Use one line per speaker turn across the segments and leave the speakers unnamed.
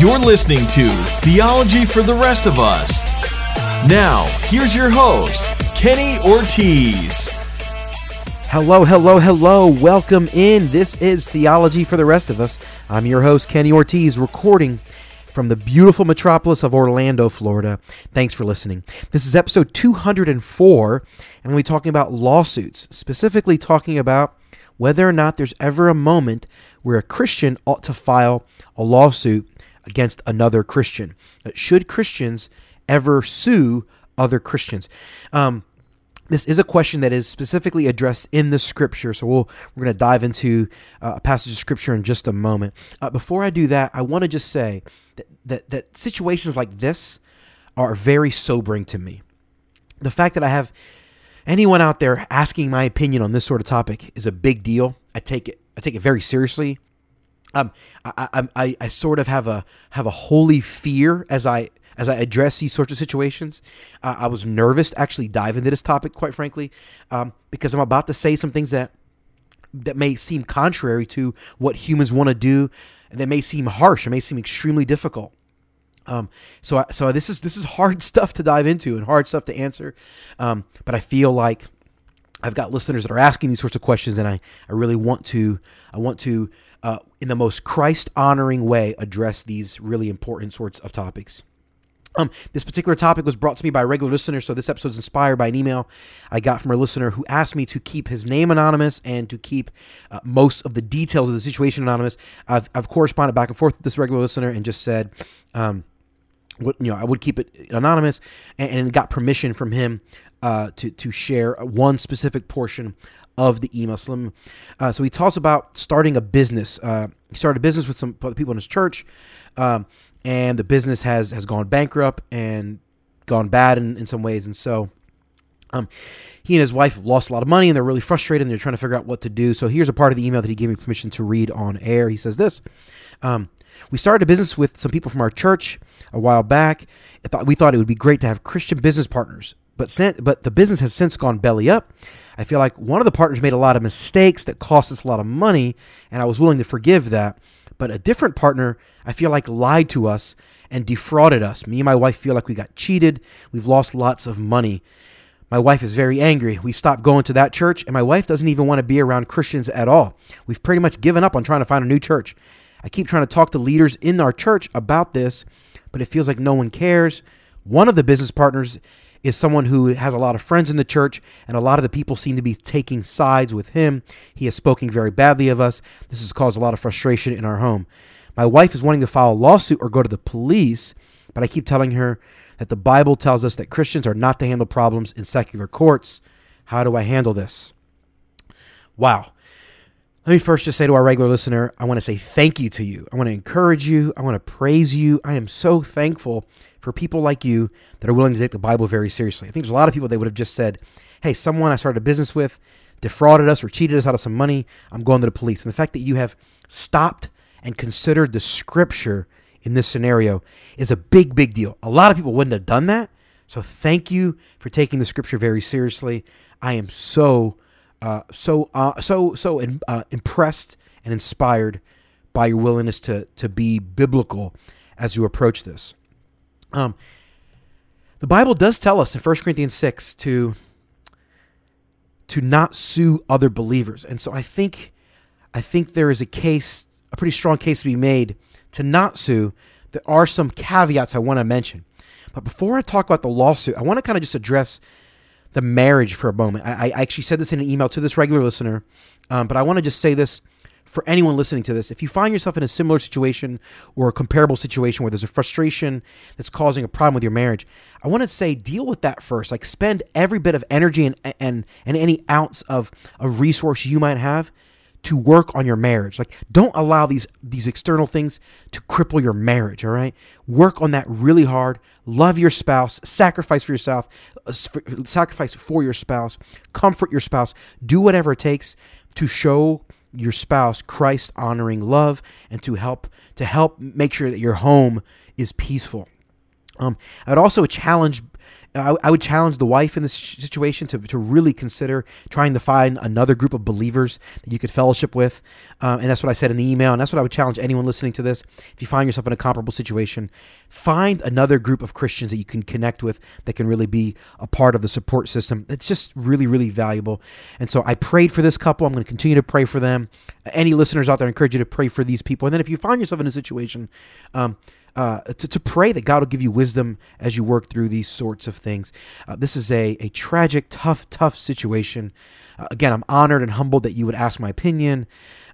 You're listening to Theology for the Rest of Us. Now, here's your host, Kenny Ortiz.
Hello, hello, hello. Welcome in. This is Theology for the Rest of Us. I'm your host, Kenny Ortiz, recording from the beautiful metropolis of Orlando, Florida. Thanks for listening. This is episode 204, and we're talking about lawsuits, specifically talking about whether or not there's ever a moment where a Christian ought to file a lawsuit against another Christian. Should Christians ever sue other Christians? Um, this is a question that is specifically addressed in the scripture. So we'll, we're going to dive into uh, a passage of scripture in just a moment. Uh, before I do that, I want to just say that, that, that situations like this are very sobering to me. The fact that I have anyone out there asking my opinion on this sort of topic is a big deal. I take it I take it very seriously um, I, I, I, sort of have a have a holy fear as I as I address these sorts of situations. Uh, I was nervous to actually dive into this topic, quite frankly, um, because I'm about to say some things that that may seem contrary to what humans want to do, and that may seem harsh, it may seem extremely difficult. Um, so, I, so this is this is hard stuff to dive into and hard stuff to answer, um, but I feel like I've got listeners that are asking these sorts of questions, and I, I really want to I want to uh, in the most Christ honoring way address these really important sorts of topics. Um, this particular topic was brought to me by a regular listener, so this episode is inspired by an email I got from a listener who asked me to keep his name anonymous and to keep uh, most of the details of the situation anonymous. I've, I've corresponded back and forth with this regular listener and just said, um, what you know, I would keep it anonymous, and, and got permission from him uh, to to share one specific portion of the e-Muslim. Uh, so he talks about starting a business. Uh, he started a business with some people in his church, um, and the business has has gone bankrupt and gone bad in, in some ways. And so, um, he and his wife lost a lot of money, and they're really frustrated, and they're trying to figure out what to do. So here's a part of the email that he gave me permission to read on air. He says this. Um, we started a business with some people from our church a while back. Thought, we thought it would be great to have Christian business partners, but but the business has since gone belly up. I feel like one of the partners made a lot of mistakes that cost us a lot of money, and I was willing to forgive that. But a different partner, I feel like, lied to us and defrauded us. Me and my wife feel like we got cheated. We've lost lots of money. My wife is very angry. We stopped going to that church, and my wife doesn't even want to be around Christians at all. We've pretty much given up on trying to find a new church. I keep trying to talk to leaders in our church about this, but it feels like no one cares. One of the business partners is someone who has a lot of friends in the church, and a lot of the people seem to be taking sides with him. He has spoken very badly of us. This has caused a lot of frustration in our home. My wife is wanting to file a lawsuit or go to the police, but I keep telling her that the Bible tells us that Christians are not to handle problems in secular courts. How do I handle this? Wow. Let me first just say to our regular listener, I want to say thank you to you. I want to encourage you. I want to praise you. I am so thankful for people like you that are willing to take the Bible very seriously. I think there's a lot of people that would have just said, hey, someone I started a business with defrauded us or cheated us out of some money. I'm going to the police. And the fact that you have stopped and considered the scripture in this scenario is a big, big deal. A lot of people wouldn't have done that. So thank you for taking the scripture very seriously. I am so, uh, so, uh, so, so uh, impressed and inspired by your willingness to to be biblical as you approach this. Um, the Bible does tell us in 1 Corinthians 6 to to not sue other believers. And so I think I think there is a case, a pretty strong case to be made to not sue. There are some caveats I want to mention. But before I talk about the lawsuit, I want to kind of just address the marriage for a moment. I, I actually said this in an email to this regular listener, um, but I want to just say this for anyone listening to this, if you find yourself in a similar situation or a comparable situation where there's a frustration that's causing a problem with your marriage, I want to say deal with that first. Like spend every bit of energy and and and any ounce of a resource you might have to work on your marriage. Like don't allow these these external things to cripple your marriage, all right? Work on that really hard. Love your spouse, sacrifice for yourself, uh, sacrifice for your spouse, comfort your spouse, do whatever it takes to show your spouse Christ honoring love and to help to help make sure that your home is peaceful. Um, I would also challenge I, I would challenge the wife in this situation to, to really consider trying to find another group of believers that you could fellowship with. Uh, and that's what I said in the email. And that's what I would challenge anyone listening to this. If you find yourself in a comparable situation, find another group of Christians that you can connect with that can really be a part of the support system. It's just really, really valuable. And so I prayed for this couple. I'm going to continue to pray for them. Any listeners out there, I encourage you to pray for these people. And then if you find yourself in a situation, um, uh, to, to pray that God will give you wisdom as you work through these sorts of things. Uh, this is a, a tragic, tough, tough situation. Uh, again, I'm honored and humbled that you would ask my opinion.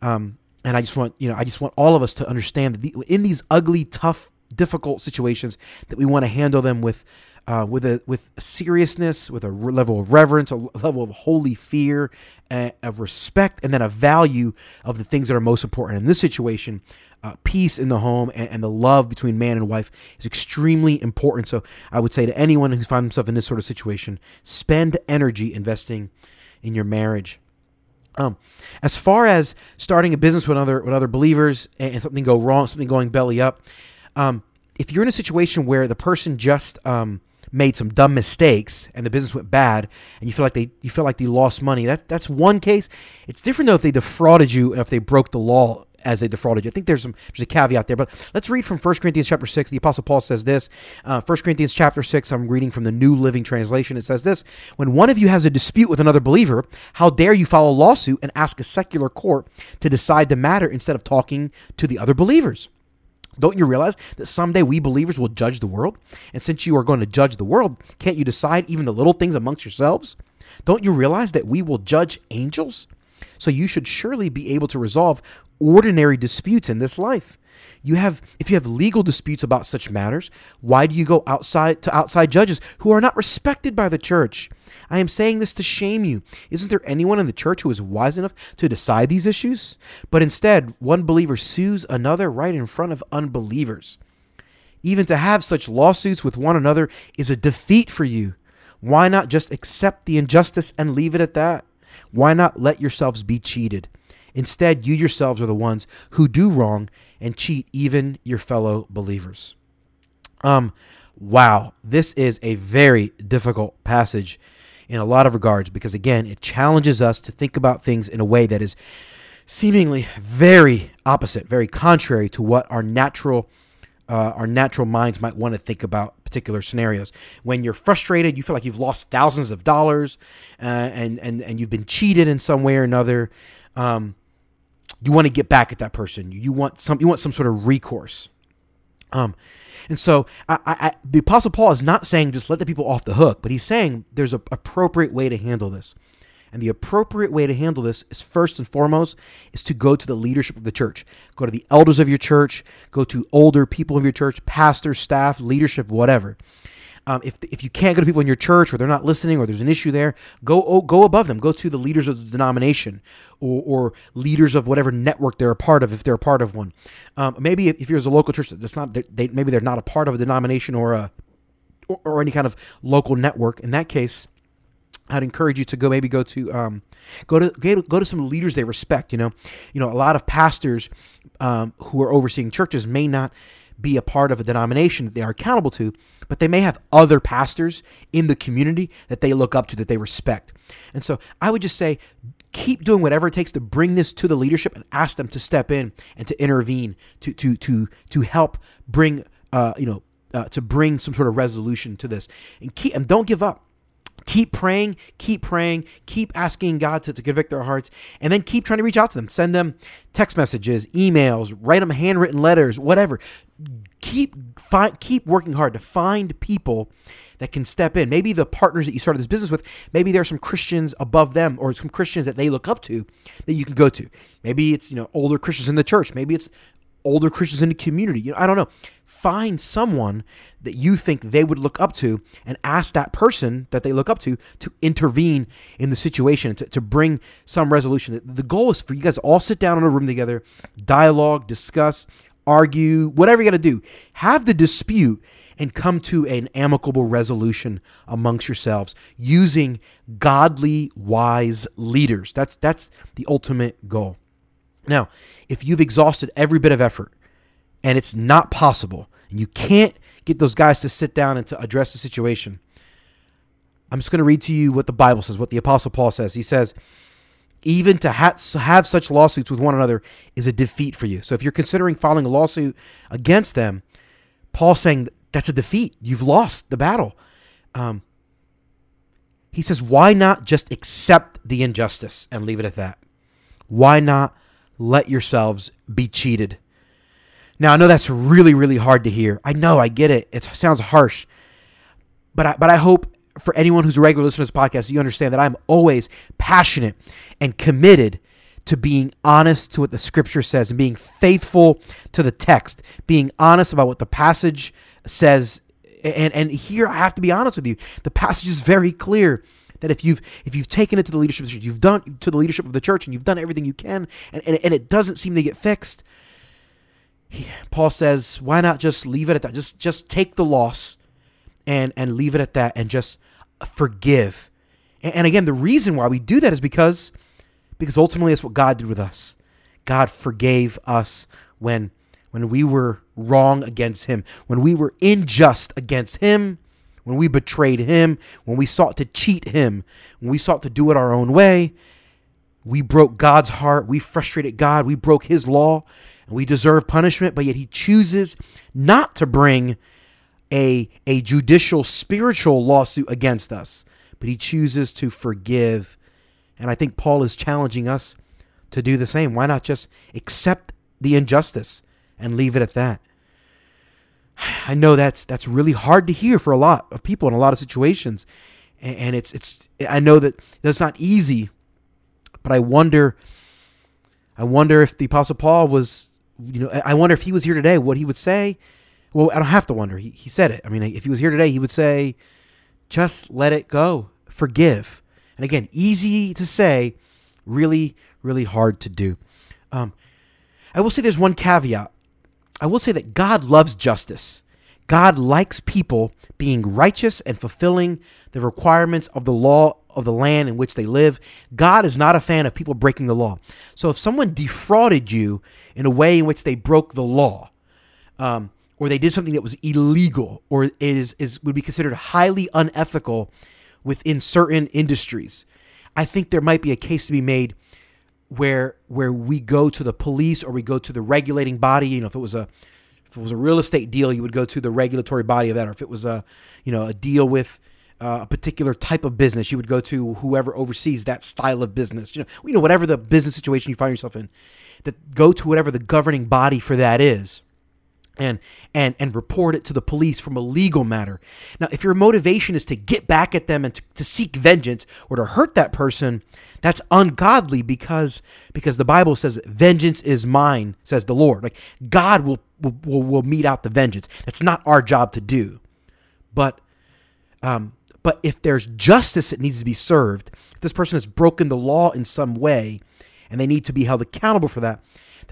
Um, and I just want, you know, I just want all of us to understand that the, in these ugly, tough, difficult situations, that we want to handle them with, uh, with a with seriousness, with a level of reverence, a level of holy fear, uh, of respect, and then a value of the things that are most important. In this situation, uh, peace in the home and, and, the love between man and wife is extremely important. So I would say to anyone who finds themselves in this sort of situation, spend energy investing in your marriage. Um, as far as starting a business with other with other believers and, and something go wrong, something going belly up, um, if you're in a situation where the person just um, made some dumb mistakes and the business went bad and you feel like they you feel like they lost money, that that's one case. It's different though if they defrauded you and if they broke the law as they defrauded you. I think there's some there's a caveat there, but let's read from 1 Corinthians chapter 6. The apostle Paul says this. Uh, 1 Corinthians chapter 6, I'm reading from the New Living Translation. It says this, when one of you has a dispute with another believer, how dare you file a lawsuit and ask a secular court to decide the matter instead of talking to the other believers? Don't you realize that someday we believers will judge the world? And since you are going to judge the world, can't you decide even the little things amongst yourselves? Don't you realize that we will judge angels? So you should surely be able to resolve ordinary disputes in this life. You have if you have legal disputes about such matters, why do you go outside to outside judges who are not respected by the church? I am saying this to shame you. Isn't there anyone in the church who is wise enough to decide these issues? But instead, one believer sues another right in front of unbelievers. Even to have such lawsuits with one another is a defeat for you. Why not just accept the injustice and leave it at that? Why not let yourselves be cheated? Instead, you yourselves are the ones who do wrong and cheat even your fellow believers. Um, wow, this is a very difficult passage in a lot of regards because, again, it challenges us to think about things in a way that is seemingly very opposite, very contrary to what our natural. Uh, our natural minds might want to think about particular scenarios. When you're frustrated, you feel like you've lost thousands of dollars, uh, and and and you've been cheated in some way or another. Um, you want to get back at that person. You want some you want some sort of recourse. Um, and so I, I, the Apostle Paul is not saying just let the people off the hook, but he's saying there's an appropriate way to handle this. And the appropriate way to handle this is first and foremost is to go to the leadership of the church. Go to the elders of your church, go to older people of your church, pastors, staff, leadership, whatever. Um, if, if you can't go to people in your church or they're not listening or there's an issue there, go oh, go above them. Go to the leaders of the denomination or, or leaders of whatever network they're a part of if they're a part of one. Um, maybe if, if you're a local church that's not they, maybe they're not a part of a denomination or a or, or any kind of local network. In that case, I'd encourage you to go maybe go to um, go to go to some leaders they respect. You know, you know a lot of pastors um, who are overseeing churches may not be a part of a denomination that they are accountable to, but they may have other pastors in the community that they look up to, that they respect. And so I would just say, keep doing whatever it takes to bring this to the leadership and ask them to step in and to intervene, to to to to help bring uh, you know uh, to bring some sort of resolution to this, and keep and don't give up keep praying, keep praying, keep asking God to, to convict their hearts, and then keep trying to reach out to them. Send them text messages, emails, write them handwritten letters, whatever. Keep fi- keep working hard to find people that can step in. Maybe the partners that you started this business with, maybe there are some Christians above them or some Christians that they look up to that you can go to. Maybe it's, you know, older Christians in the church. Maybe it's older Christians in the community. You know, I don't know. Find someone that you think they would look up to and ask that person that they look up to to intervene in the situation to, to bring some resolution. The goal is for you guys all sit down in a room together dialogue discuss argue whatever you got to do. Have the dispute and come to an amicable resolution amongst yourselves using godly wise leaders. That's that's the ultimate goal now if you've exhausted every bit of effort and it's not possible and you can't get those guys to sit down and to address the situation, I'm just going to read to you what the Bible says, what the Apostle Paul says. He says, even to ha- have such lawsuits with one another is a defeat for you. So if you're considering filing a lawsuit against them, Paul's saying that's a defeat. You've lost the battle. Um, he says, why not just accept the injustice and leave it at that? Why not let yourselves be cheated? Now, I know that's really, really hard to hear. I know, I get it. It sounds harsh. But I, but I hope for anyone who's a regular listener to this podcast, you understand that I'm always passionate and committed to being honest to what the scripture says and being faithful to the text, being honest about what the passage says. And and here I have to be honest with you. The passage is very clear that if you've if you've taken it to the leadership church, you've done to the leadership of the church and you've done everything you can and, and, and it doesn't seem to get fixed. He, Paul says, why not just leave it at that? Just just take the loss and and leave it at that and just forgive. And, and again, the reason why we do that is because because ultimately that's what God did with us. God forgave us when when we were wrong against him, when we were unjust against him, when we betrayed him, when we sought to cheat him, when we sought to do it our own way, we broke God's heart, we frustrated God, we broke his law, and we deserve punishment, but yet he chooses not to bring a, a judicial spiritual lawsuit against us, but he chooses to forgive. And I think Paul is challenging us to do the same. Why not just accept the injustice and leave it at that? I know that's that's really hard to hear for a lot of people in a lot of situations, and it's it's I know that that's not easy, but I wonder, I wonder if the Apostle Paul was, you know, I wonder if he was here today, what he would say. Well, I don't have to wonder. He he said it. I mean, if he was here today, he would say, just let it go, forgive. And again, easy to say, really really hard to do. Um, I will say there's one caveat I will say that God loves justice. God likes people being righteous and fulfilling the requirements of the law of the land in which they live. God is not a fan of people breaking the law. So if someone defrauded you in a way in which they broke the law, um, or they did something that was illegal, or is is would be considered highly unethical within certain industries, I think there might be a case to be made where where we go to the police or we go to the regulating body. You know, if it was a if it was a real estate deal, you would go to the regulatory body of that. Or if it was a you know a deal with uh, a particular type of business, you would go to whoever oversees that style of business. You know, you know whatever the business situation you find yourself in, that go to whatever the governing body for that is and and and report it to the police from a legal matter. Now, if your motivation is to get back at them and to, to, seek vengeance or to hurt that person, that's ungodly because because the Bible says vengeance is mine, says the Lord. Like God will will, will mete out the vengeance. That's not our job to do. But um but if there's justice that needs to be served, if this person has broken the law in some way and they need to be held accountable for that,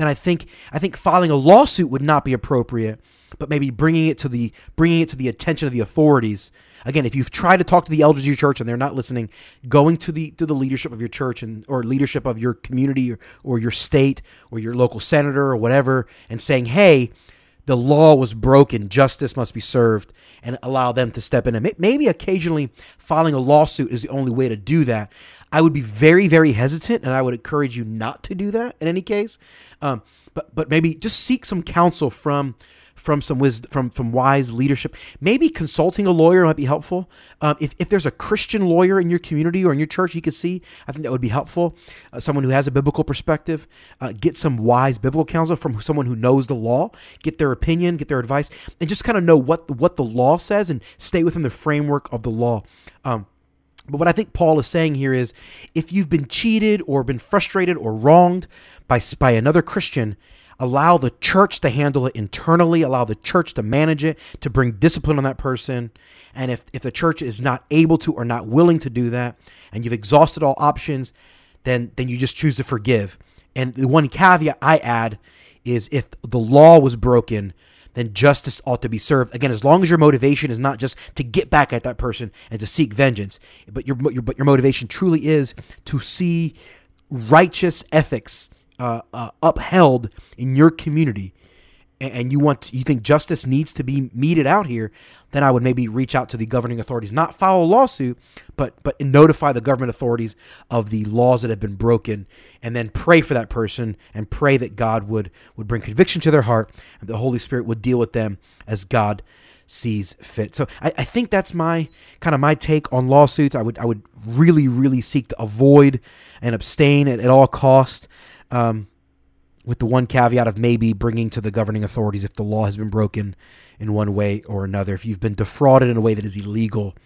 then I think I think filing a lawsuit would not be appropriate, but maybe bringing it to the bringing it to the attention of the authorities. Again, if you've tried to talk to the elders of your church and they're not listening, going to the to the leadership of your church and or leadership of your community or, or your state or your local senator or whatever and saying, "Hey, the law was broken, justice must be served, and allow them to step in. And maybe occasionally filing a lawsuit is the only way to do that. I would be very, very hesitant, and I would encourage you not to do that in any case. Um, but but maybe just seek some counsel from from some wisdom, from from wise leadership. Maybe consulting a lawyer might be helpful. Um, if if there's a Christian lawyer in your community or in your church, you could see. I think that would be helpful. Uh, someone who has a biblical perspective. Uh, get some wise biblical counsel from someone who knows the law. Get their opinion, get their advice, and just kind of know what what the law says and stay within the framework of the law. Um, but what I think Paul is saying here is if you've been cheated or been frustrated or wronged by, by another Christian, allow the church to handle it internally, allow the church to manage it, to bring discipline on that person. And if, if the church is not able to or not willing to do that, and you've exhausted all options, then then you just choose to forgive. And the one caveat I add is if the law was broken, then justice ought to be served. Again, as long as your motivation is not just to get back at that person and to seek vengeance, but your, your but your motivation truly is to see righteous ethics uh, uh, upheld in your community, and, you want you think justice needs to be meted out here, then I would maybe reach out to the governing authorities, not file a lawsuit, but but notify the government authorities of the laws that have been broken, and then pray for that person and pray that God would would bring conviction to their heart and the Holy Spirit would deal with them as God sees fit. So I, I think that's my kind of my take on lawsuits. I would I would really really seek to avoid and abstain at, at all cost. Um, with the one caveat of maybe bringing to the governing authorities if the law has been broken in one way or another. If you've been defrauded in a way that is illegal,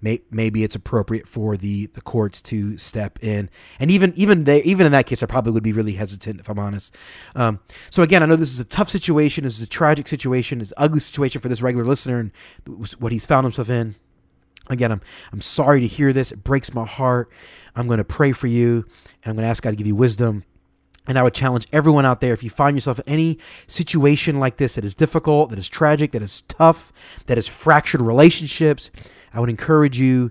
may, maybe it's appropriate for the, the courts to step in. And even even they even in that case, I probably would be really hesitant if I'm honest. Um, so again, I know this is a tough situation. This is a tragic situation. It's an ugly situation for this regular listener and what he's found himself in. Again, I'm I'm sorry to hear this. It breaks my heart. I'm going to pray for you, and I'm going to ask God to give you wisdom and I would challenge everyone out there if you find yourself in any situation like this that is difficult, that is tragic, that is tough, that has fractured relationships, I would encourage you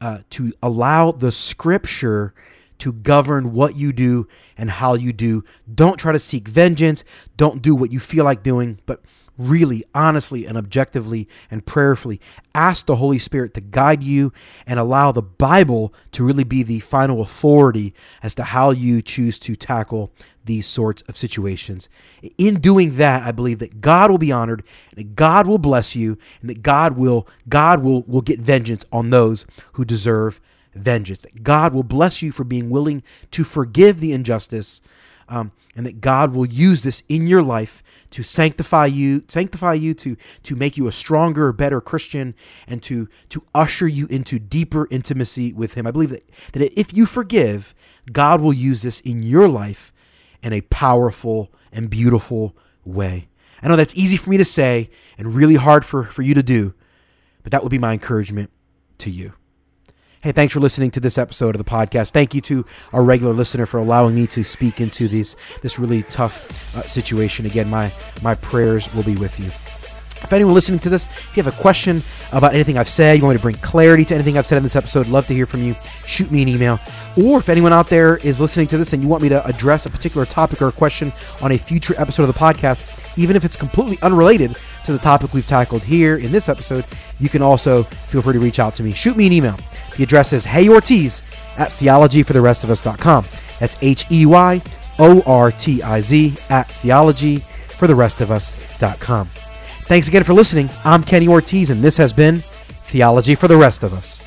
uh, to allow the scripture to govern what you do and how you do. Don't try to seek vengeance. Don't do what you feel like doing, but really, honestly, and objectively and prayerfully ask the Holy Spirit to guide you and allow the Bible to really be the final authority as to how you choose to tackle these sorts of situations. In doing that, I believe that God will be honored and that God will bless you and that God will God will will get vengeance on those who deserve vengeance. That God will bless you for being willing to forgive the injustice um, and that God will use this in your life to sanctify you, sanctify you to to make you a stronger, better Christian, and to to usher you into deeper intimacy with Him. I believe that that if you forgive, God will use this in your life in a powerful and beautiful way. I know that's easy for me to say and really hard for, for you to do, but that would be my encouragement to you. Hey, thanks for listening to this episode of the podcast. Thank you to our regular listener for allowing me to speak into this this really tough uh, situation. Again, my my prayers will be with you. If anyone listening to this, if you have a question about anything I've said, you want me to bring clarity to anything I've said in this episode, love to hear from you. Shoot me an email. Or if anyone out there is listening to this and you want me to address a particular topic or question on a future episode of the podcast, even if it's completely unrelated to the topic we've tackled here in this episode, you can also feel free to reach out to me. Shoot me an email. The address is Hey Ortiz at theologyfortherestofus.com. That's H E Y O R T I Z at theologyfortherestofus.com. Thanks again for listening. I'm Kenny Ortiz, and this has been Theology for the Rest of Us.